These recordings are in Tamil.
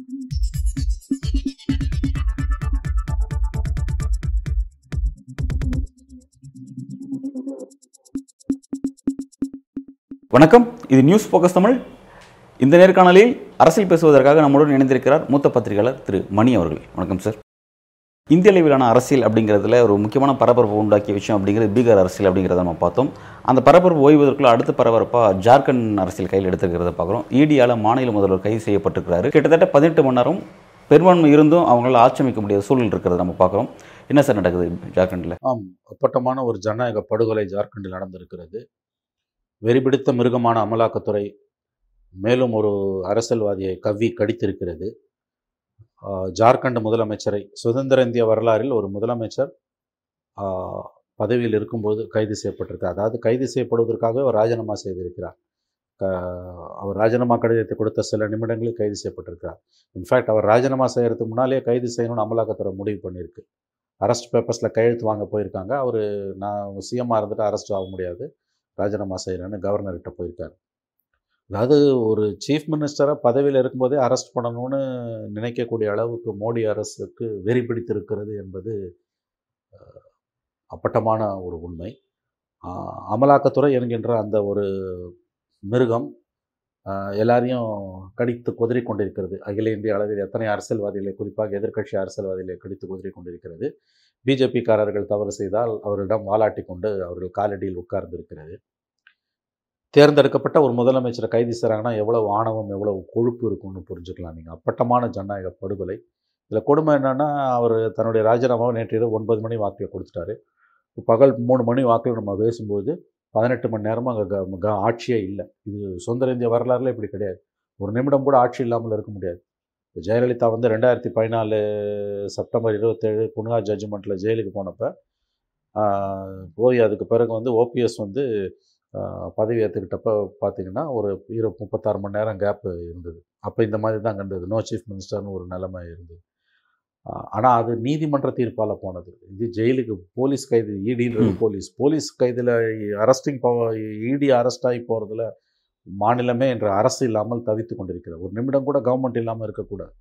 வணக்கம். இது நியூஸ் ஃபோக்கஸ் தமிழ் இந்த நேர்காணலில் அரசியல் பேசுவதற்காக நம்முடன் இணைந்திருக்கிறார் மூத்த பத்திரிகையாளர் திரு மணி அவர்கள். வணக்கம் சார் இந்திய அளவிலான அரசியல் அப்படிங்கிறதுல ஒரு முக்கியமான பரபரப்பு உண்டாக்கிய விஷயம் அப்படிங்கிறது பீகார் அரசியல் அப்படிங்கிறத நம்ம பார்த்தோம். அந்த பரபரப்பு ஓய்வதற்குள்ள அடுத்த பரபரப்பாக ஜார்க்கண்ட் அரசியல் கையில் எடுத்துக்கிறத பார்க்குறோம். ஈடியால் மாநில முதல்வர் கைது செய்யப்பட்டிருக்கிறாரு. கிட்டத்தட்ட பதினெட்டு மணி நேரம் பெரும்பான்மை இருந்தும் அவங்களால ஆட்சமிக்க முடியாத சூழல் இருக்கிறத நம்ம பார்க்குறோம். என்ன சார் நடக்குது ஜார்க்கண்டில்? ஆம் அப்பட்டமான ஒரு ஜனநாயக படுகொலை ஜார்க்கண்டில் நடந்திருக்கிறது. வெறிபிடித்த மிருகமான அமலாக்கத்துறை மேலும் ஒரு அரசியல்வாதியை கவ்வி கடித்திருக்கிறது. ஜார்க்கண்ட் முதலமைச்சரை சுதந்திர இந்திய வரலாறில் ஒரு முதலமைச்சர் பதவியில் இருக்கும்போது கைது செய்யப்பட்டிருக்கார் அதாவது கைது செய்யப்படுவதற்காகவே அவர் ராஜினாமா செய்திருக்கிறார். அவர் ராஜினாமா கடிதத்தை கொடுத்த சில நிமிடங்களில் கைது செய்யப்பட்டிருக்கிறார். இன்ஃபேக்ட் அவர் ராஜினாமா செய்கிறதுக்கு முன்னாலே கைது செய்யணும்னு அமலாக்கத்துறை முடிவு பண்ணியிருக்கு. அரெஸ்ட் பேப்பர்ஸில் கையெழுத்து வாங்க போயிருக்காங்க. அவர் நான் சிஎம்மாக இருந்துட்டு அரெஸ்ட் ஆக முடியாது. ராஜினாமா செய்கிறேன்னு கவர்னர்கிட்ட போயிருக்காரு. அதாவது ஒரு சீஃப் மினிஸ்டராக பதவியில் இருக்கும்போதே அரெஸ்ட் பண்ணணும்னு நினைக்கக்கூடிய அளவுக்கு மோடி அரசுக்கு வெறி பிடித்திருக்கிறது என்பது அப்பட்டமான ஒரு உண்மை. அமலாக்கத்துறை என்கின்ற அந்த ஒரு மிருகம் எல்லாரையும் கடித்து குதிரை கொண்டிருக்கிறது. அகில இந்திய அளவில் எத்தனை அரசியல்வாதிகளை குறிப்பாக எதிர்க்கட்சி அரசியல்வாதிகளை கடித்து குதிரை கொண்டிருக்கிறது. பிஜேபிக்காரர்கள் தவறு செய்தால் அவர்களிடம் வாலாட்டி கொண்டு அவர்கள் காலடியில் உட்கார்ந்திருக்கிறது. தேர்ந்தெடுக்கப்பட்ட ஒரு முதலமைச்சரை கைது செய்கிறாங்கன்னா எவ்வளவு ஆணவம் எவ்வளவு கொழுப்பு இருக்கும்னு புரிஞ்சுக்கலாம் நீங்கள் அப்பட்டமான ஜனநாயக படுகொலை. இதில் கொடுமை என்னென்னா அவர் தன்னுடைய ராஜினாமாவை நேற்று இரவு ஒன்பது மணி வாக்கில் கொடுத்துட்டாரு. பகல் மூணு மணி வாக்கில் நம்ம பேசும்போது பதினெட்டு மணி நேரமாக அங்கே க ஆட்சியே இல்லை. இது சுதந்திர இந்திய வரலாறுல இப்படி கிடையாது. ஒரு நிமிடம் கூட ஆட்சி இல்லாமல் இருக்க முடியாது. இப்போ ஜெயலலிதா வந்து ரெண்டாயிரத்தி பதினாலு செப்டம்பர் இருபத்தேழு குணா ஜட்ஜ்மெண்ட்டில் ஜெயிலுக்கு போனப்போ போய் அதுக்கு பிறகு வந்து ஓபிஎஸ் வந்து பதவி ஏற்றுக்கிட்டப்ப பார்த்திங்கன்னா ஒரு இரு முப்பத்தாறு மணி நேரம் கேப் இருந்தது. அப்போ இந்த மாதிரி தான் கண்டது. நோ சீஃப் மினிஸ்டர்னு ஒரு நிலைமை இருந்தது. ஆனால் அது நீதிமன்ற தீர்ப்பால் போனது. இது ஜெயிலுக்கு போலீஸ் கைது இடின்றது. போலீஸ். போலீஸ் கைதில் அரெஸ்டிங் இடி அரெஸ்ட் ஆகி போகிறதுல மாநிலமே என்ற அரசு இல்லாமல் தவித்து கொண்டிருக்கிறது. ஒரு நிமிடம் கூட கவர்மெண்ட் இல்லாமல் இருக்கக்கூடாது.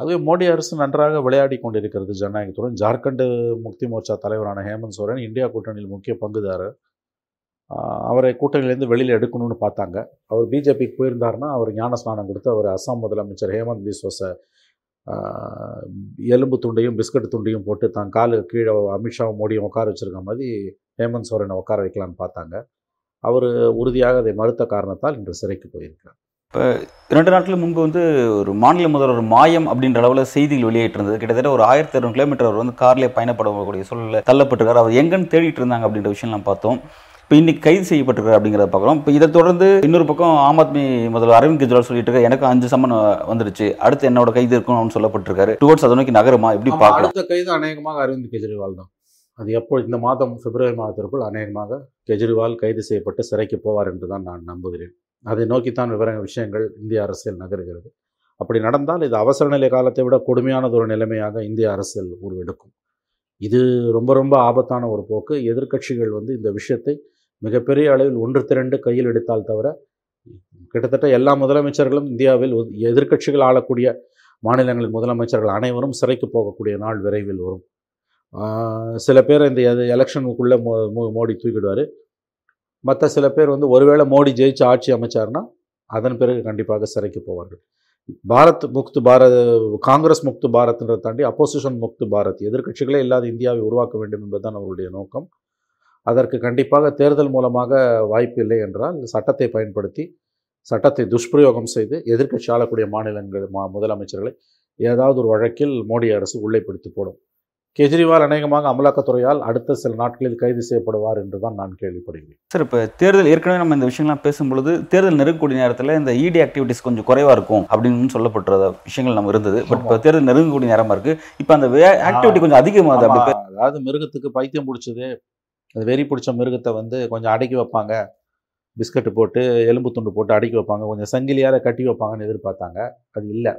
அதுவே மோடி அரசு நன்றாக விளையாடி கொண்டிருக்கிறது ஜனநாயகத்துடன். ஜார்க்கண்ட் முக்தி மோர்ச்சா தலைவரான ஹேமந்த் சோரன் இந்தியா கூட்டணியில் முக்கிய பங்குதாரர். அவரை கூட்டணியிலேருந்து வெளியில் எடுக்கணும்னு பார்த்தாங்க. அவர் பிஜேபிக்கு போயிருந்தாருன்னா அவர் ஞான ஸ்நானம் கொடுத்து அவர் அஸ்ஸாம் முதலமைச்சர் ஹேமந்த் பிஸ்வஸை எலும்பு துண்டையும் பிஸ்கட் துண்டையும் போட்டு தான் காலு கீழே அமித்ஷாவும் மோடியும் உட்கார வச்சுருக்க மாதிரி ஹேமந்த் சோரனை உட்கார வைக்கலான்னு பார்த்தாங்க. அவர் உறுதியாக அதை மறுத்த காரணத்தால் இன்று சிறைக்கு போயிருக்கிறார். இரண்டு நாட்கள் முன்பு வந்து ஒரு மாநில முதல்வர் மாயம் அப்படின்ற அளவில் செய்திகள் வெளியிட்டு கிட்டத்தட்ட ஒரு ஆயிரத்தி இரநூறு கிலோமீட்டர் அவர் வந்து கார்லேயே பயணப்படக்கூடிய சூழலில் தள்ளப்பட்டிருக்காரு. அவர் எங்கன்னு தேடிட்டு இருந்தாங்க அப்படின்ற விஷயம்லாம் பார்த்தோம். இப்போ இன்னைக்கு கைது செய்யப்பட்டிருக்காரு அப்படிங்கிறத பார்க்குறோம் இப்போ இதை தொடர்ந்து இன்னொரு பக்கம் ஆம் ஆத்மி முதல்வர் அரவிந்த் கெஜ்ரிவால் சொல்லிட்டு இருக்காரு எனக்கு அஞ்சு சம்மன் வந்துருச்சு அடுத்து என்னோட கைது இருக்கும் அப்படின்னு சொல்லப்பட்டிருக்காரு. டுவர்ட்ஸ் அதை நோக்கி நகருமா? எப்படி பார்க்கலாம்? அடுத்த கைது அநேகமாக அரவிந்த் கெஜ்ரிவால் தான். அது எப்போ இந்த மாதம் பிப்ரவரி மாதத்திற்குள் அநேகமாக கெஜ்ரிவால் கைது செய்யப்பட்டு சிறைக்கு போவார் என்று தான் நான் நம்புகிறேன். அதை நோக்கித்தான் விவர விஷயங்கள் இந்திய அரசியல் நகர்கிறது. அப்படி நடந்தால் இது அவசர நிலை காலத்தை விட கொடுமையானது ஒரு நிலைமையாக இந்திய அரசியல் உருவெடுக்கும். இது ரொம்ப ரொம்ப ஆபத்தான ஒரு போக்கு. எதிர்க்கட்சிகள் வந்து இந்த விஷயத்தை மிகப்பெரிய அளவில் ஒன்று திரண்டு கையில் எடுத்தால் தவிர கிட்டத்தட்ட எல்லா முதலமைச்சர்களும் இந்தியாவில் எதிர்கட்சிகள் எதிர்க்கட்சிகள் ஆளக்கூடிய மாநிலங்களின் முதலமைச்சர்கள் அனைவரும் சிறைக்கு போகக்கூடிய நாள் விரைவில் வரும். சில பேர் இந்த எலெக்ஷனுக்குள்ளே மோ மோ- மோடி தூக்கிடுவார். மற்ற சில பேர் வந்து ஒருவேளை மோடி ஜெயிச்சு ஆட்சி அமைச்சார்னா அதன் பிறகு கண்டிப்பாக சிறைக்கு போவார்கள். பாரத் முக்து பாரத் காங்கிரஸ் முக்து பாரத்ன்றதை தாண்டி அப்போசிஷன் முக்து பாரத் எதிர்கட்சிகளே இல்லாத இந்தியாவை உருவாக்க வேண்டும் என்பதுதான் அவருடைய நோக்கம். அதற்கு கண்டிப்பாக தேர்தல் மூலமாக வாய்ப்பு இல்லை என்றால் சட்டத்தை பயன்படுத்தி சட்டத்தை துஷ்பிரயோகம் செய்து எதிர்க்கட்சி ஆளக்கூடிய மாநிலங்கள் மா முதலமைச்சர்களை ஏதாவது ஒரு வழக்கில் மோடி அரசு உள்ளே பிடித்து போடும். கெஜ்ரிவால் அநேகமாக அமலாக்கத்துறையால் அடுத்த சில நாட்களில் கைது செய்யப்படுவார் என்று தான் நான் கேள்விப்படுகிறேன். சார் இப்போ தேர்தல் ஏற்கனவே நம்ம இந்த விஷயங்கள்லாம் பேசும்பொழுது தேர்தல் நெருங்கக்கூடிய நேரத்தில் இந்த இடி ஆக்டிவிட்டிஸ் கொஞ்சம் குறைவாக இருக்கும் அப்படின்னு சொல்லப்பட்ட விஷயங்கள் நம்ம இருந்தது. பட் இப்போ தேர்தல் நெருங்கக்கூடிய நேரமாக இருக்கு. இப்போ அந்த ஆக்டிவிட்டி கொஞ்சம் அதிகமாகுது அப்படி அதாவது மிருகத்துக்கு பைத்தியம் பிடிச்சது. அது வெறி பிடிச்ச மிருகத்தை வந்து கொஞ்சம் அடக்கி வைப்பாங்க. பிஸ்கட்டு போட்டு எலும்பு துண்டு போட்டு அடக்கி வைப்பாங்க. கொஞ்சம் சங்கிலியால கட்டி வைப்பாங்கன்னு எதிர்பார்த்தாங்க. அது இல்லை.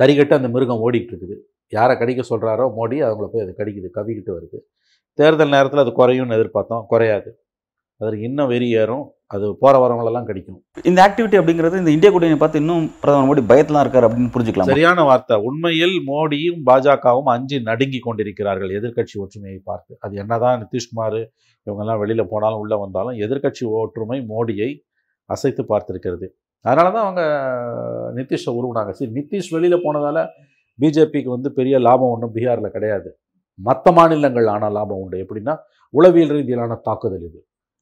தறிகட்டு அந்த மிருகம் ஓடிட்டு இருக்குது. யாரை கடிக்க சொல்கிறாரோ மோடி அவங்கள போய் அது கடிக்குது கவிக்கிட்டு வருது. தேர்தல் நேரத்தில் அது குறையும்னு எதிர்பார்த்தோம் குறையாது. அதற்கு இன்னும் வெறி ஏறும் அது போகிற வரவங்களெல்லாம் கடிக்கும். இந்த ஆக்டிவிட்டி அப்படிங்கிறது இந்த இந்தியா கூட்டணியை பார்த்து இன்னும் பிரதமர் மோடி பயத்துல இருக்காரு அப்படின்னு புரிஞ்சுக்கலாம்? சரியான வார்த்தை. உண்மையில் மோடியும் பாஜகவும் அஞ்சு நடுங்கி கொண்டிருக்கிறார்கள் எதிர்க்கட்சி ஒற்றுமையை பார்த்து. அது என்னதான் நிதிஷ்குமார் இவங்கெல்லாம் வெளியில் போனாலும் உள்ளே வந்தாலும் எதிர்க்கட்சி ஒற்றுமை மோடியை அசைத்து பார்த்திருக்கிறது. அதனால தான் அவங்க நிதிஷை உருவினாங்க. சரி நிதிஷ் வெளியில் போனதால பிஜேபிக்கு வந்து பெரிய லாபம் ஒன்றும் பீகாரில் கிடையாது. மற்ற மாநிலங்கள் ஆன லாபம் உண்டு. எப்படின்னா உளவியல் ரீதியிலான தாக்குதல் இது.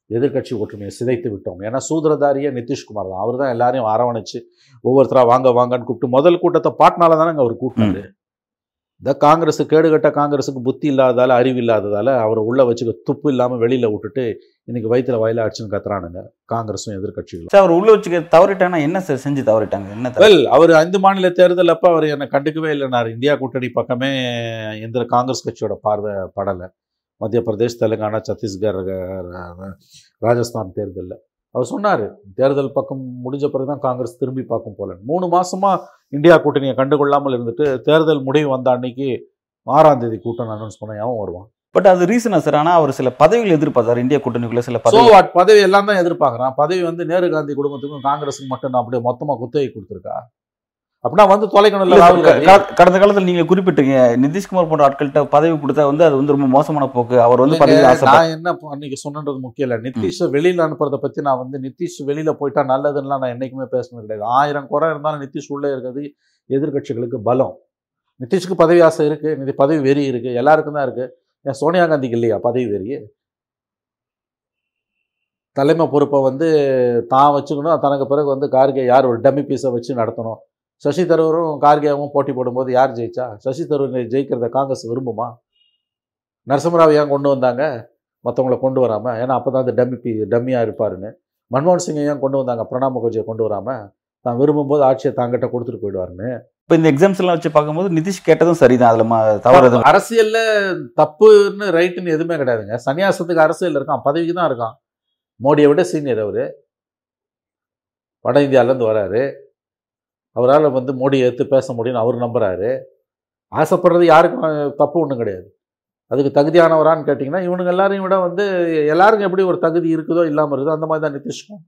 எதிர்க்கட்சி ஒற்றுமையை சிதைத்து விட்டோம். ஏன்னா சூத்திரதாரியே நிதிஷ்குமார் தான். அவர் தான் எல்லாரையும் அரவணைச்சு ஒவ்வொருத்தரா வாங்க வாங்கன்னு கூப்பிட்டு முதல் கூட்டத்தை பாட்னால தானே அவர் கூட்டினாரு இந்த காங்கிரஸ் கேடுகட்ட காங்கிரஸுக்கு புத்தி இல்லாததால அறிவு இல்லாததால அவரை உள்ள வச்சுக்க துப்பு இல்லாம வெளியில விட்டுட்டு இன்னைக்கு வயிற்றுல வயல அடிச்சுன்னு கத்துறானுங்க. காங்கிரஸும் எதிர்க்கட்சிகளும். சார் அவர் உள்ள வச்சுக்க தவறிட்டாங்கன்னா என்ன சார் செஞ்சு தவறிட்டாங்க? என்ன? வெல் அவர் ஐந்து மாநில தேர்தல் அப்ப அவர் என்னை கண்டுக்கவே இல்லைனார். இந்தியா கூட்டணி பக்கமே எந்த காங்கிரஸ் கட்சியோட பார்வை படலை. மத்திய பிரதேஷ் தெலுங்கானா சத்தீஸ்கர் ராஜஸ்தான் தேர்தலில். அவர் சொன்னார் தேர்தல் பக்கம் முடிஞ்ச பிறகு தான் காங்கிரஸ் திரும்பி பார்க்கும் போல. மூணு மாசமா இந்தியா கூட்டணியை கண்டுகொள்ளாமல் இருந்துட்டு தேர்தல் முடிவு வந்த அன்னைக்கு ஆறாம் தேதி கூட்டணி அனௌன்ஸ் பண்ண அவன் வருவான் பட் அது ரீசனா சார் ஆனா அவர் சில பதவிகள் எதிர்பார்த்தார் இந்தியா கூட்டணிக்குள்ள சில பதவி பதவி எல்லாம் தான் எதிர்பார்க்குறான். பதவி வந்து நேரு காந்தி குடும்பத்துக்கும் காங்கிரஸுக்கும் மட்டும் நான் அப்படியே மொத்தமாக குத்தகை கொடுத்துருக்கா? அப்படின்னா வந்து இல்ல, க- கடந்த காலத்துல நீங்க குறிப்பிட்டீங்க நிதிஷ்குமார் போன்ற ஆட்கள்கிட்ட பதவி கொடுத்தா வந்து அது வந்து ரொம்ப மோசமான போக்கு. அவர் வந்து நான் என்ன அன்னைக்கு சொன்னது முக்கியம் இல்லை. நிதிஷ் வெளியில அனுப்புறத பத்தி நான் வந்து நிதிஷ் வெளியில போயிட்டா நல்லதுன்னா நான் என்னைக்குமே பேசுனது கிடையாது. ஆயிரம் குறை இருந்தாலும் நிதிஷ் உள்ளே இருக்கிறது எதிர்க்கட்சிகளுக்கு பலம். நிதிஷ்க்கு பதவி ஆசை இருக்கு. நிதி பதவி வெறி இருக்கு. எல்லாருக்கும் தான் இருக்கு. ஏன் சோனியா காந்திக்கு இல்லையா? பதவி வெறி தலைமை பொறுப்பை வந்து தான் வச்சுக்கணும். தனக்கு பிறகு வந்து கார்கே யார் ஒரு டம்மி பீஸை வச்சு நடத்தணும்? சசி தரூரும் கார்கேவும் போட்டி போடும்போது யார் ஜெயிச்சா? சசி தரூர் ஜெயிக்கிறத காங்கிரஸ் விரும்புமா? நரசிம்மராவ் ஏன் கொண்டு வந்தாங்க? மற்றவங்கள கொண்டு வராமல் ஏன்னா அப்போ தான் அந்த டம்மி பீ டம்மியாக இருப்பாருன்னு. மன்மோகன் சிங்கை ஏன் கொண்டு வந்தாங்க? பிரணாப் முகர்ஜியை கொண்டு வராமல் தான் விரும்பும்போது ஆட்சியை தாங்கிட்ட கொடுத்துட்டு போயிடுவாருன்னு. இப்ப இந்த எக்ஸாம்ஸ் எல்லாம் வச்சு பார்க்கும்போது நிதிஷ் கேட்டதும் சரிதான். அதுல தவறு அரசியல்ல தப்புன்னு ரைட்டுன்னு எதுவுமே கிடையாதுங்க. சன்னியாசத்துக்கு அரசியல் இருக்கான் பதவிக்கு தான் இருக்கான். மோடியை விட சீனியர் அவர். வட இந்தியாவிலேருந்து வராரு. அவரால் வந்து மோடியை எடுத்து பேச முடியும்னு அவர் நம்புறாரு. ஆசைப்படுறது யாருக்கும் தப்பு ஒன்றும் கிடையாது. அதுக்கு தகுதியானவரான்னு கேட்டிங்கன்னா இவனுங்க எல்லாரையும் விட வந்து எல்லாருக்கும் எப்படி ஒரு தகுதி இருக்குதோ இல்லாமல் இருக்குதோ அந்த மாதிரி தான் நிதிஷ்கும்.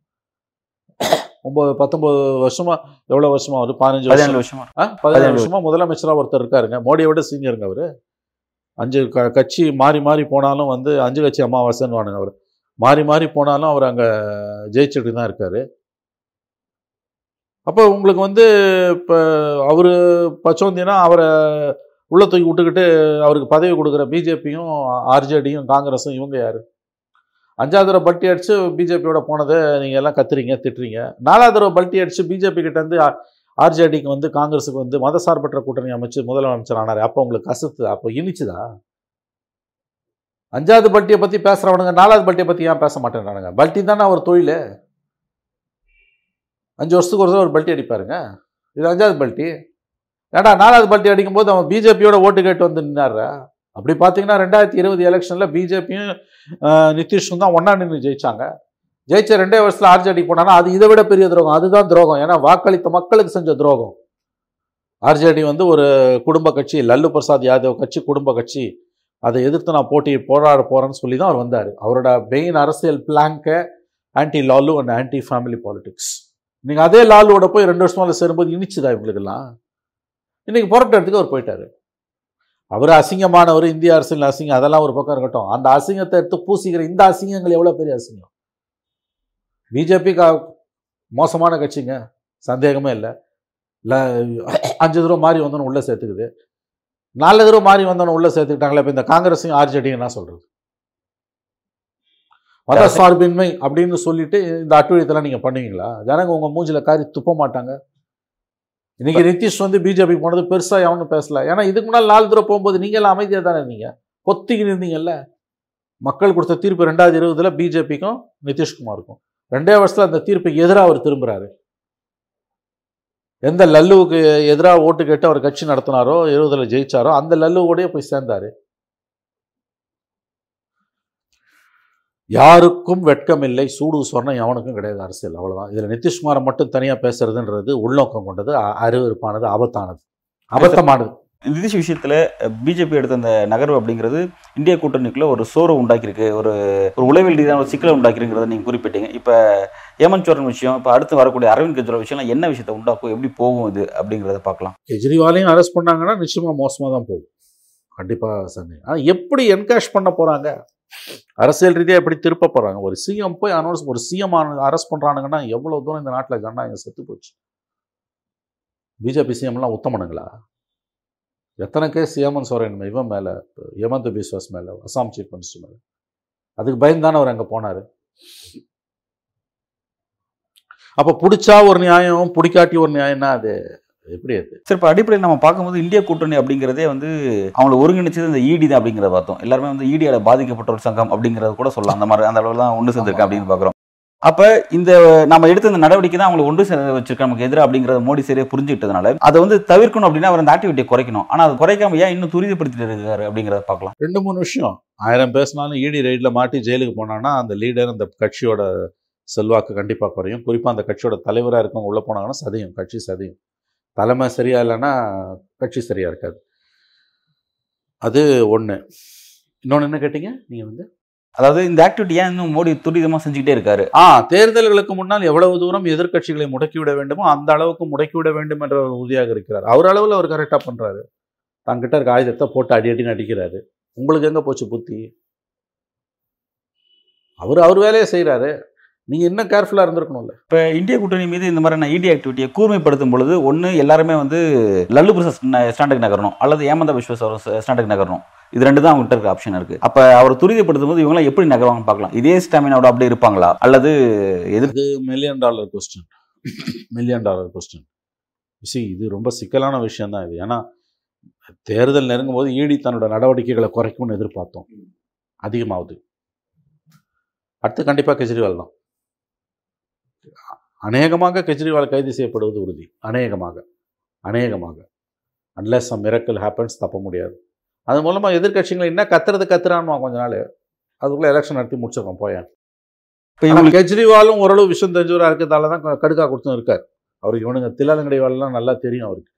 ஒம்பது பத்தொம்பது வருஷமா எவ்வளோ வருஷமா அவர் பதினஞ்சு வருஷம்? பதினேழு வருஷமா பதினேழு வருஷமா முதலமைச்சராக ஒருத்தர் இருக்காருங்க. மோடியை விட சீனியருங்க அவர். அஞ்சு க கட்சி மாறி மாறி போனாலும் வந்து அஞ்சு கட்சி அமாவாசைன்னு வானுங்க அவர். மாறி மாறி போனாலும் அவர் அங்கே ஜெயிச்சுட்டு தான் இருக்காரு. அப்போ உங்களுக்கு வந்து இப்போ அவர் பச்சோந்தினா அவரை உள்ள தூக்கி விட்டுக்கிட்டு அவருக்கு பதவி கொடுக்குற பிஜேபியும் ஆர்ஜேடியும் காங்கிரஸும் இவங்க யாரு? அஞ்சாவது தடவை பல்ட்டி அடித்து பிஜேபியோட போனதை நீங்கள் எல்லாம் கத்துறீங்க திட்டுறீங்க. நாலாவது தடவை பல்ட்டி அடித்து பிஜேபி கிட்ட ஆர்ஜேடிக்கு வந்து காங்கிரஸுக்கு வந்து மதசார்பற்ற கூட்டணி அமைச்சு முதலமைச்சர் ஆனார். அப்போ உங்களுக்கு கசத்து அப்போ இனிச்சுதா? அஞ்சாவது பல்ட்டியை பற்றி பேசுகிறவனுங்க நாலாவது பல்ட்டியை பற்றி ஏன் பேச மாட்டேன்றானுங்க? பல்ட்டி தானே அவர் தொழில். அஞ்சு வருஷத்துக்கு ஒரு தடவை ஒரு பல்ட்டி அடிப்பாருங்க. இது அஞ்சாவது பல்ட்டி. ஏடா நாலாவது பல்ட்டி அடிக்கும்போது அவன் பிஜேபியோட ஓட்டு கேட்டு வந்து நின்னாரு அப்படி பார்த்தீங்கன்னா ரெண்டாயிரத்தி இருபது எலெக்ஷனில் பிஜேபியும் நிதிஷும் தான் ஒன்றா நின்று ஜெயிச்சாங்க. ஜெயிச்ச ரெண்டே வருஷத்தில் ஆர்ஜேடி போனாங்கன்னா அது இதை விட பெரிய துரோகம். அதுதான் துரோகம். ஏன்னா வாக்களித்த மக்களுக்கு செஞ்ச துரோகம். ஆர்ஜேடி வந்து ஒரு குடும்ப கட்சி லல்லு பிரசாத் யாதவ் கட்சி குடும்ப கட்சி. அதை எதிர்த்து நான் போட்டி போராட போகிறேன்னு சொல்லி தான் அவர் வந்தார். அவரோட மெயின் அரசியல் பிளாங்கை anti Lalu and anti family politics நீங்கள் அதே லாலுவோட போய் ரெண்டு வருஷமால சேரும்போது இனிச்சுதா இவங்களுக்கெல்லாம்? இன்றைக்கி போராட்டத்துக்கு அவர் போயிட்டார். அவர் அசிங்கமானவர் இந்திய அரசியல் அசிங்கம் அதெல்லாம் ஒரு பக்கம் இருக்கட்டும். அந்த அசிங்கத்தை எடுத்து பூசிக்கிற இந்த அசிங்கங்கள் எவ்வளோ பெரிய அசிங்கம்? பிஜேபி கா மோசமான கட்சிங்க. சந்தேகமே இல்லை. இல்லை அஞ்சு தடவை மாறி வந்தோன்னு உள்ளே சேர்த்துக்குது. நாலு தடவை மாறி வந்தோன்னு உள்ளே சேர்த்துக்கிட்டாங்களே இப்போ இந்த காங்கிரஸையும் ஆர்ஜேடியும் என்ன சொல்கிறது மத சார்பின்மை அப்படின்னு சொல்லிட்டு இந்த அட்டுழியத்தெல்லாம் நீங்கள் பண்ணுவீங்களா? ஜனங்க உங்கள் மூஞ்சில் காரி துப்ப மாட்டாங்க. இன்னைக்கு நிதிஷ் வந்து பிஜேபி போனது பெருசாக எவனும் பேசல. ஏன்னா இதுக்கு முன்னால் நாலு தடவை போகும்போது நீங்க எல்லாம் அமைதியாக தானே இருந்தீங்க? பொத்திக்கு இருந்தீங்கல்ல? மக்கள் கொடுத்த தீர்ப்பு ரெண்டாயிரத்தி இருபதுல பிஜேபிக்கும் நிதிஷ்குமாருக்கும் ரெண்டே வருஷத்துல அந்த தீர்ப்புக்கு எதிராக அவர் திரும்புறாரு. எந்த லல்லுவுக்கு எதிராக ஓட்டு கேட்டு அவர் கட்சி நடத்தினாரோ இருபதுல ஜெயிச்சாரோ அந்த லல்லுவோடய போய் சேர்ந்தாரு. யாருக்கும் வெட்கமில்லை சூடு சொன்ன எவனுக்கும் கிடையாது அரசியல் அவ்வளவுதான். இதுல நிதிஷ்குமாரை மட்டும் தனியா பேசுறதுன்றது உள்நோக்கம் கொண்டது அ- அருவருப்பானது ஆபத்தானது. அபத்தமானது. நிதிஷ் விஷயத்துல பிஜேபி எடுத்த அந்த நகர்வு அப்படிங்கிறது இந்திய கூட்டணிக்குள்ள ஒரு சோர்வு உண்டாக்கியிருக்கு. ஒரு ஒரு உளவியல் ரீதியான ஒரு சிக்கலை உண்டாக்கிருக்கிறத நீங்க குறிப்பிட்டீங்க. இப்ப ஹேமந்த் சோரன் விஷயம் இப்ப அடுத்து வரக்கூடிய அரவிந்த் கெஜ்ரிவால் விஷயம்லாம் என்ன விஷயத்தை உண்டாக்கும் எப்படி போகும் இது அப்படிங்கிறத பார்க்கலாம். கெஜ்ரிவாலையும் அரெஸ்ட் பண்ணாங்கன்னா நிச்சயமாக மோசமாக தான் போகும். கண்டிப்பாக சந்தேகம் ஆனால் எப்படி என்கேஷ் பண்ண போகிறாங்க அரசியல் ரீதியாக எப்படி திருப்ப போகிறாங்க ஒரு சிஎம் போய் அனௌன்ஸ் ஒரு சிஎம் அரெஸ்ட் பண்ணுறானுங்கன்னா எவ்வளோ தூரம் இந்த நாட்டில் ஜனநாயகம் செத்து போச்சு? பிஜேபி சிஎம்லாம் உத்தமனுங்களா? எத்தனை கேஸ் ஹேமந்த் சோரன் இவன் மேலே ஹேமந்த் பிஸ்வாஸ் மேலே அசாம் சீஃப் மினிஸ்டர் மேலே. அதுக்கு பயந்தானே அவர் அங்கே போனார். அப்போ பிடிச்சா ஒரு நியாயம் பிடிக்காட்டி ஒரு நியாயம்னா அது? எப்படி அது? சரி இப்போ அடிப்படையில் நம்ம பார்க்கும்போது இந்திய கூட்டணி அப்படிங்கிறதே வந்து அவங்களை ஒருங்கிணைச்சது இந்த ஈடி தான் அப்படிங்கிறத பார்த்தோம். எல்லாருமே வந்து ஈடியால பாதிக்கப்பட்ட ஒரு சங்கம் அப்படிங்கிறத கூட சொல்லலாம். அந்த மாதிரி அந்த அளவில் தான் ஒன்று சேர்ந்திருக்கேன் அப்படின்னு பார்க்குறோம். அப்ப இந்த நம்ம எடுத்த இந்த நடவடிக்கை தான் அவங்களை ஒன்று சேர்ந்து வச்சிருக்க நமக்கு எதிராக அப்படிங்கறத மோடி சரியா புரிஞ்சுக்கிட்டதுனால அதை வந்து தவிர்க்கணும் அப்படின்னா அவர் அந்த ஆக்டிவிட்டியை குறைக்கணும். ஆனா அது குறைக்காம ஏன் இன்னும் துரிதப்படுத்திட்டு இருக்காரு அப்படிங்கறத பார்க்கலாம். ரெண்டு மூணு விஷயம். ஆயிரம் பேசினாலும் இடி ரைடில் மாட்டி ஜெயிலுக்கு போனான்னா அந்த லீடர் அந்த கட்சியோட செல்வாக்கு கண்டிப்பாக குறையும். குறிப்பாக அந்த கட்சியோட தலைவராக இருக்கவங்க உள்ளே போனாங்கன்னா சதையும் கட்சி சதையும். தலைமை சரியா இல்லைன்னா கட்சி சரியா இருக்காது. அது ஒன்று இன்னொன்று என்ன கேட்டீங்க? நீங்கள் வந்து? அதாவது இந்த ஆக்டிவிட்டி ஏன் இன்னும் மோடி துரிதமா செஞ்சுக்கிட்டே இருக்காரு? ஆ தேர்தல்களுக்கு முன்னால் எவ்வளவு தூரம் எதிர்க்கட்சிகளை முடக்கிவிட வேண்டுமோ அந்த அளவுக்கு முடக்கிவிட வேண்டும் என்ற ஒரு உறுதியாக இருக்கிறார். அவர் அளவில் அவர் கரெக்டாக பண்ணுறாரு தங்கிட்ட இருக்க ஆயுதத்தை போட்டு அடி அடின்னு அடிக்கிறாரு. உங்களுக்கு எங்கே போச்சு புத்தி? அவர் அவர் வேலையை செய்கிறாரு நீங்கள் இன்னும் கேர்ஃபுல்லாக இருந்திருக்கணும்ல. இப்ப இந்திய கூட்டணி மீது இந்த மாதிரியான இடி ஆக்டிவிட்டியை கூர்மைப்படுத்தும் பொழுது ஒண்ணு எல்லாருமே வந்து லல்லு பிரசாத் ஸ்டாண்டுக்கு நகரணும் அல்லது ஏமந்த விஸ்வஸ் ஸ்டாண்டுக்கு நகரணும். இது ரெண்டு தான் அவங்ககிட்ட இருக்க ஆப்ஷன் இருக்கு. அப்ப அவர் துரிதப்படுத்தும் போது இவங்களாம் எப்படி நகருவாங்கன்னு பார்க்கலாம். இதே ஸ்டாமினாவோட அப்படியே இருப்பாங்களா? அல்லது இது million dollar question million dollar question C இது ரொம்ப சிக்கலான விஷயம் தான் இது. ஏன்னா தேர்தல் நெருங்கும் போது ஈடி தன்னோட நடவடிக்கைகளை குறைக்கும்னு எதிர்பார்த்தோம். அதிகமாகுது அடுத்து கண்டிப்பாக கெஜ்ரிவால் தான். அநேகமாக கெஜ்ரிவால் கைது செய்யப்படுவது உறுதி. அநேகமாக. அநேகமாக. அன்லெஸ் சம் மிரக்கல் ஹேப்பன்ஸ் தப்ப முடியாது. அது மூலமாக எதிர்க்கட்சிகளை என்ன கத்துறது கத்துறான்னு கொஞ்ச நாள். அதுக்குள்ளே எலெக்ஷன் நடத்தி முடிச்சிருக்கோம் போயேன் இப்ப கெஜ்ரிவாலும் ஓரளவு விஷயம் தெரிஞ்சவராக இருக்கிறதால தான் கடுக்கா கொடுத்தும் இருக்கார். அவருக்கு இவனுங்க தில்லாலங்கடைவாளெல்லாம் நல்லா தெரியும் அவருக்கு.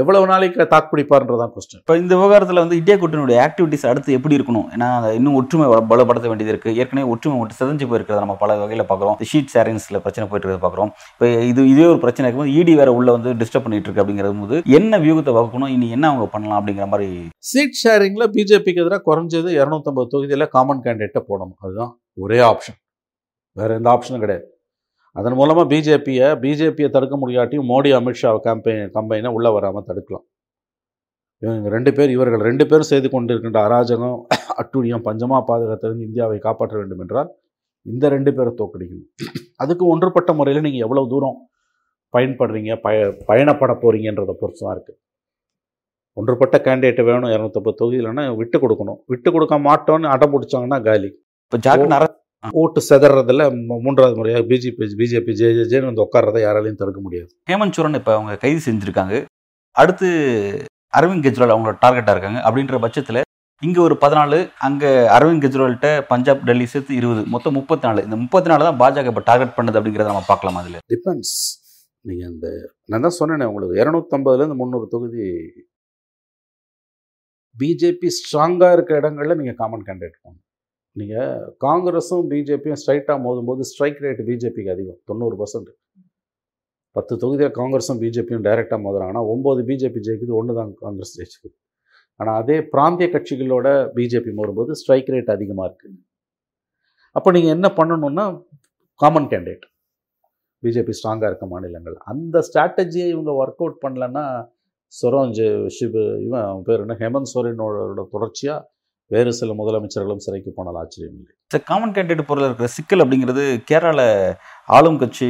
எவ்வளவு நாளைக்கு தாக்குப்பிடிப்பார்ன்றதான் கொஸ்டின் இப்ப இந்த விவகாரத்துல வந்து இந்திய கூட்டணியுடைய ஆக்டிவிட்டிஸ் அடுத்து எப்படி இருக்கணும்? ஏன்னா இன்னும் ஒற்றுமை பலப்படுத்த வேண்டியது இருக்கு. ஏற்கனவே ஒற்றுமை மட்டும் சிதஞ்சு போயிருக்கிறத நம்ம பல வகையில பாக்குறோம் ஷீட் ஷேரிங்ஸ்ல பிரச்சனை போயிட்டு இருக்கிறத பாக்குறோம் இப்ப இது இதே ஒரு பிரச்சனை இருக்கும்போது இடி வேற உள்ள வந்து டிஸ்டர்ப் பண்ணிட்டு இருக்கு அப்படிங்கிறது போது என்ன வியூகத்தை வகுக்கணும்? இனி என்ன அவங்க பண்ணலாம் அப்படிங்கிற மாதிரி சீட் ஷேரிங்கில் பிஜேபிக்கு எதிராக குறைஞ்சது இரநூத்தம்பது தொகுதியில் காமன் கேண்டிடேட்டை போடணும். அதுதான் ஒரே ஆப்ஷன் வேற எந்த ஆப்ஷனும் கிடையாது. அதன் மூலமாக பிஜேபியை பிஜேபியை தடுக்க முடியாட்டியும் மோடி அமித்ஷா கேம்பெயின் கம்பெயினை உள்ளே வராமல் தடுக்கலாம். இவங்க ரெண்டு பேர் இவர்கள் ரெண்டு பேரும் செய்து கொண்டிருக்கின்ற அராஜகம் அட்டுழியம் பஞ்சமா பாதுகாத்திலிருந்து இந்தியாவை காப்பாற்ற வேண்டும் என்றால் இந்த ரெண்டு பேரை தோக்கடிக்கணும். அதுக்கு ஒன்றுபட்ட முறையில் நீங்கள் எவ்வளோ தூரம் பயன்படுறீங்க பய பயணப்பட போறீங்கன்றதை பொறுத்து தான் இருக்குது ஒன்றுபட்ட கேண்டிடேட் வேணும் இரநூத்தம்பது தொகுதியிலன்னா விட்டு கொடுக்கணும். விட்டு கொடுக்க மாட்டோம்னு அடம் பிடிச்சாங்கன்னா காலி. இப்ப அரசு ஓட்டு செதறதில் மூன்றாவது முறையாக பிஜேபி பிஜேபி ஜே ஜே ஜேன்னு வந்து உட்கார்றதை யாராலையும் தடுக்க முடியாது. ஹேமந்த் சோரன் இப்ப அவங்க கைது செஞ்சிருக்காங்க. அடுத்து அரவிந்த் கெஜ்ரிவால் அவங்களோட டார்கெட்டா இருக்காங்க. அப்படின்ற பட்சத்துல இங்க ஒரு பதினாலு அங்க அரவிந்த் கெஜ்ரிவால்கிட்ட பஞ்சாப் டெல்லி சேர்த்து இருபது மொத்தம் முப்பத்தி நாலு இந்த முப்பத்தி நாலு தான் பாஜக இப்ப டார்கெட் பண்ணுது அப்படிங்கறத நம்ம பார்க்கலாம் அதுல. டிபெண்ட்ஸ் நீங்கள் இந்த நான் தான் சொன்னேனே உங்களுக்கு இரநூத்தம்பதுலேருந்து முந்நூறு தொகுதி பிஜேபி ஸ்ட்ராங்காக இருக்க இடங்களில் நீங்கள் காமன் கேண்டிடேட் போகணும் நீங்கள் காங்கிரஸும் பிஜேபியும் ஸ்ட்ரைட்டாக மோதும்போது ஸ்ட்ரைக் ரேட் பிஜேபிக்கு அதிகம் தொண்ணூறு பர்சன்ட் பத்து தொகுதியில் காங்கிரஸும் பிஜேபியும் டைரெக்டாக ஆனால் ஒம்பது பிஜேபி ஜெயிக்குது ஒன்று தான் காங்கிரஸ் ஜெயிச்சுக்குது ஆனால் அதே பிராந்திய கட்சிகளோட பிஜேபி மோதும்போது ஸ்ட்ரைக் ரேட் அதிகமாக இருக்குது அப்போ நீங்கள் என்ன பண்ணணும்னா காமன் கேண்டிடேட் பிஜேபி ஸ்ட்ராங்காக இருக்க மாநிலங்கள். அந்த ஸ்ட்ராட்டஜியை இவங்க ஒர்க் அவுட் பண்ணலன்னா சொரோஞ்ச் ஷிபு இவன் பேர் என்ன? ஹேமந்த் சோரனோட தொடர்ச்சியாக வேறு சில முதலமைச்சர்களும் சிறைக்கு போனால் ஆச்சரியம் இல்லை காமன் கேண்டிடேட் பொருள் இருக்கிற சிக்கல் அப்படிங்கிறது கேரளால ஆளும் கட்சி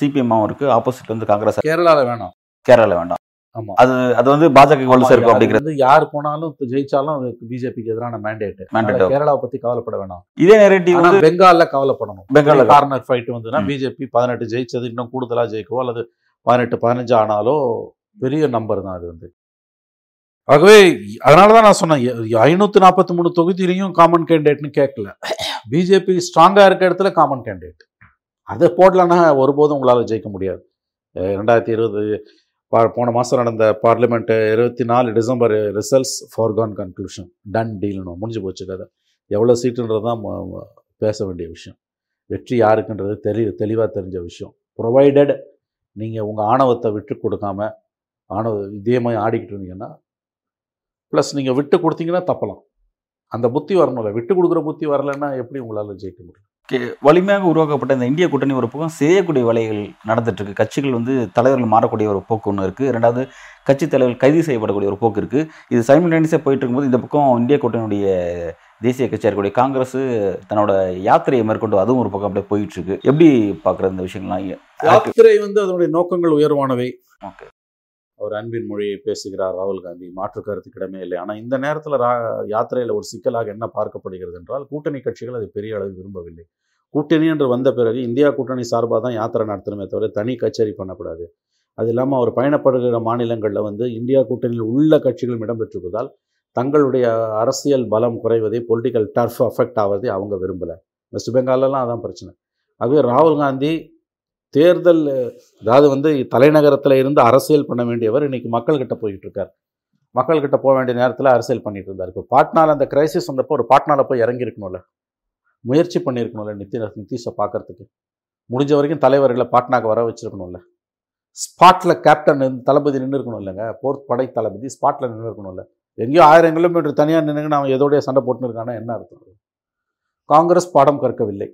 சிபிஎம்மாவும் இருக்கு ஆப்போசிட் வந்து காங்கிரஸ். கேரளாவில் வேணாம். கேரளால வேண்டாம். ஆமா. அது அது வந்து பாஜக வலு சேர்க்கும் அப்படிங்கிறது. யார் போனாலும் ஜெயிச்சாலும் பிஜேபிக்கு எதிரான மேண்டேட் Mandate. கேரளாவை பத்தி கவலைப்பட வேணாம். இதே நெரேட்டிவ் வந்து பெங்கால்ல கவலைப்படணும். பெங்கால்ல கார்னர் ஃபைட் வந்துன்னா. பிஜேபி பதினெட்டு ஜெயிச்சது இன்னும் கூடுதலா ஜெயிக்கவோ அல்லது பதினெட்டு பதினஞ்சு ஆனாலோ பெரிய நம்பர் தான் அது வந்து. ஆகவே அதனால தான் நான் சொன்னேன் ஐநூற்றி நாற்பத்தி மூணு தொகுதியிலையும் காமன் கேண்டிடேட்னு கேட்கல. பிஜேபி ஸ்ட்ராங்காக இருக்க இடத்துல காமன் கேண்டிடேட் அதை போடலன்னா ஒருபோதும் உங்களால் ஜெயிக்க முடியாது. ரெண்டாயிரத்தி இருபது பா போன மாதம் நடந்த பார்லிமெண்ட் இருபத்தி நாலு December results foregone conclusion done டீல்னு முடிஞ்சு போச்சு கதை. எவ்வளோ சீட்டுன்றது தான் பேச வேண்டிய விஷயம். வெற்றி யாருக்குன்றது தெளி தெளிவாக தெரிஞ்ச விஷயம். ப்ரொவைடட் நீங்கள் உங்கள் ஆணவத்தை விட்டு கொடுக்காம ஆணவ இதே மாதிரி ஆடிக்கிட்டு இருந்தீங்கன்னா ப்ளஸ் நீங்கள் விட்டு கொடுத்தீங்கன்னா தப்பலாம். அந்த புத்தி வரணும்ல. விட்டு கொடுக்குற புத்தி வரலைன்னா எப்படி உங்களால் ஜெயிக்க முடியும்? வலிமையாக உருவாக்கப்பட்ட இந்த இந்திய கூட்டணி ஒரு பக்கம் செய்யக்கூடிய வேலைகள் நடந்துட்டு இருக்கு கட்சிகள் வந்து தலைவர்கள் மாறக்கூடிய ஒரு போக்கு ஒன்று இருக்கு. ரெண்டாவது கட்சி தலைவர்கள் கைது செய்யப்படக்கூடிய ஒரு போக்கு இருக்கு. இது சைமல்டேனியஸாக போயிட்டு இருக்கும்போது இந்த பக்கம் இந்திய கூட்டணியுடைய தேசிய கட்சியாக இருக்கக்கூடிய காங்கிரஸ் தன்னோட யாத்திரையை மேற்கொண்டு அதுவும் ஒரு பக்கம் அப்படியே போயிட்டு இருக்கு எப்படி பார்க்குற இந்த விஷயங்கள்லாம்? யாத்திரை வந்து அதனுடைய நோக்கங்கள் உயர்வானவை. ஓகே. அவர் அன்பின் மொழியை பேசுகிறார். ராகுல் காந்தி மாற்று கருத்துக்கிடமே இல்லை. ஆனால் இந்த நேரத்தில் ரா யாத்திரையில் ஒரு சிக்கலாக என்ன பார்க்கப்படுகிறது என்றால் கூட்டணி கட்சிகள் அதை பெரிய அளவு விரும்பவில்லை. கூட்டணி என்று வந்த பிறகு இந்தியா கூட்டணி சார்பாக தான் யாத்திரை நடத்தணுமே தவிர தனி கச்சேரி பண்ணக்கூடாது. அது இல்லாமல் அவர் பயணப்படுகிற மாநிலங்களில் வந்து இந்தியா கூட்டணியில் உள்ள கட்சிகளும் இடம்பெற்றிருப்பதால் தங்களுடைய அரசியல் பலம் குறைவதை பொலிட்டிக்கல் டர்ஃப் அஃபெக்ட் ஆவதை அவங்க விரும்பலை. வெஸ்ட் பெங்காலெல்லாம் அதான் பிரச்சனை. ஆகவே ராகுல் காந்தி தேர்தல் அதாவது வந்து தலைநகரத்தில் இருந்து அரசியல் பண்ண வேண்டியவர் இன்றைக்கி மக்கள்கிட்ட போயிட்டு இருக்கார் மக்கள்கிட்ட போக வேண்டிய நேரத்தில் அரசியல் பண்ணிட்டு இருந்தார். இப்போ பாட்னால அந்த கிரைசிஸ் வந்தப்போ ஒரு பாட்னாவில் போய் இறங்கியிருக்கணும்ல. முயற்சி பண்ணியிருக்கணும்ல நிதி நிதிஷை பார்க்குறதுக்கு. முடிஞ்ச வரைக்கும் தலைவர்களை பாட்னாக்கு வர வச்சுருக்கணும்ல. ஸ்பாட்டில் கேப்டன் தளபதி நின்று இருக்கணும் இல்லைங்க. போர் படை தளபதி ஸ்பாட்டில் நின்று இருக்கணும்ல எங்கேயோ ஆயிரம் கிலோமீட்டர் தனியாக நின்றுங்கன்னு அவன் எதோடைய சண்டை போட்டுன்னு இருக்கானா என்ன அர்த்தம்? காங்கிரஸ் பாடம் கற்கவில்லை.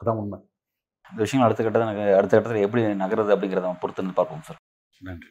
அதான் உண்மை. இந்த விஷயங்கள் அடுத்த கட்டத்தில் அடுத்த கட்டத்தில் எப்படி நகருது அப்படிங்கிறத பொறுத்து பார்ப்போம் சார் நன்றி.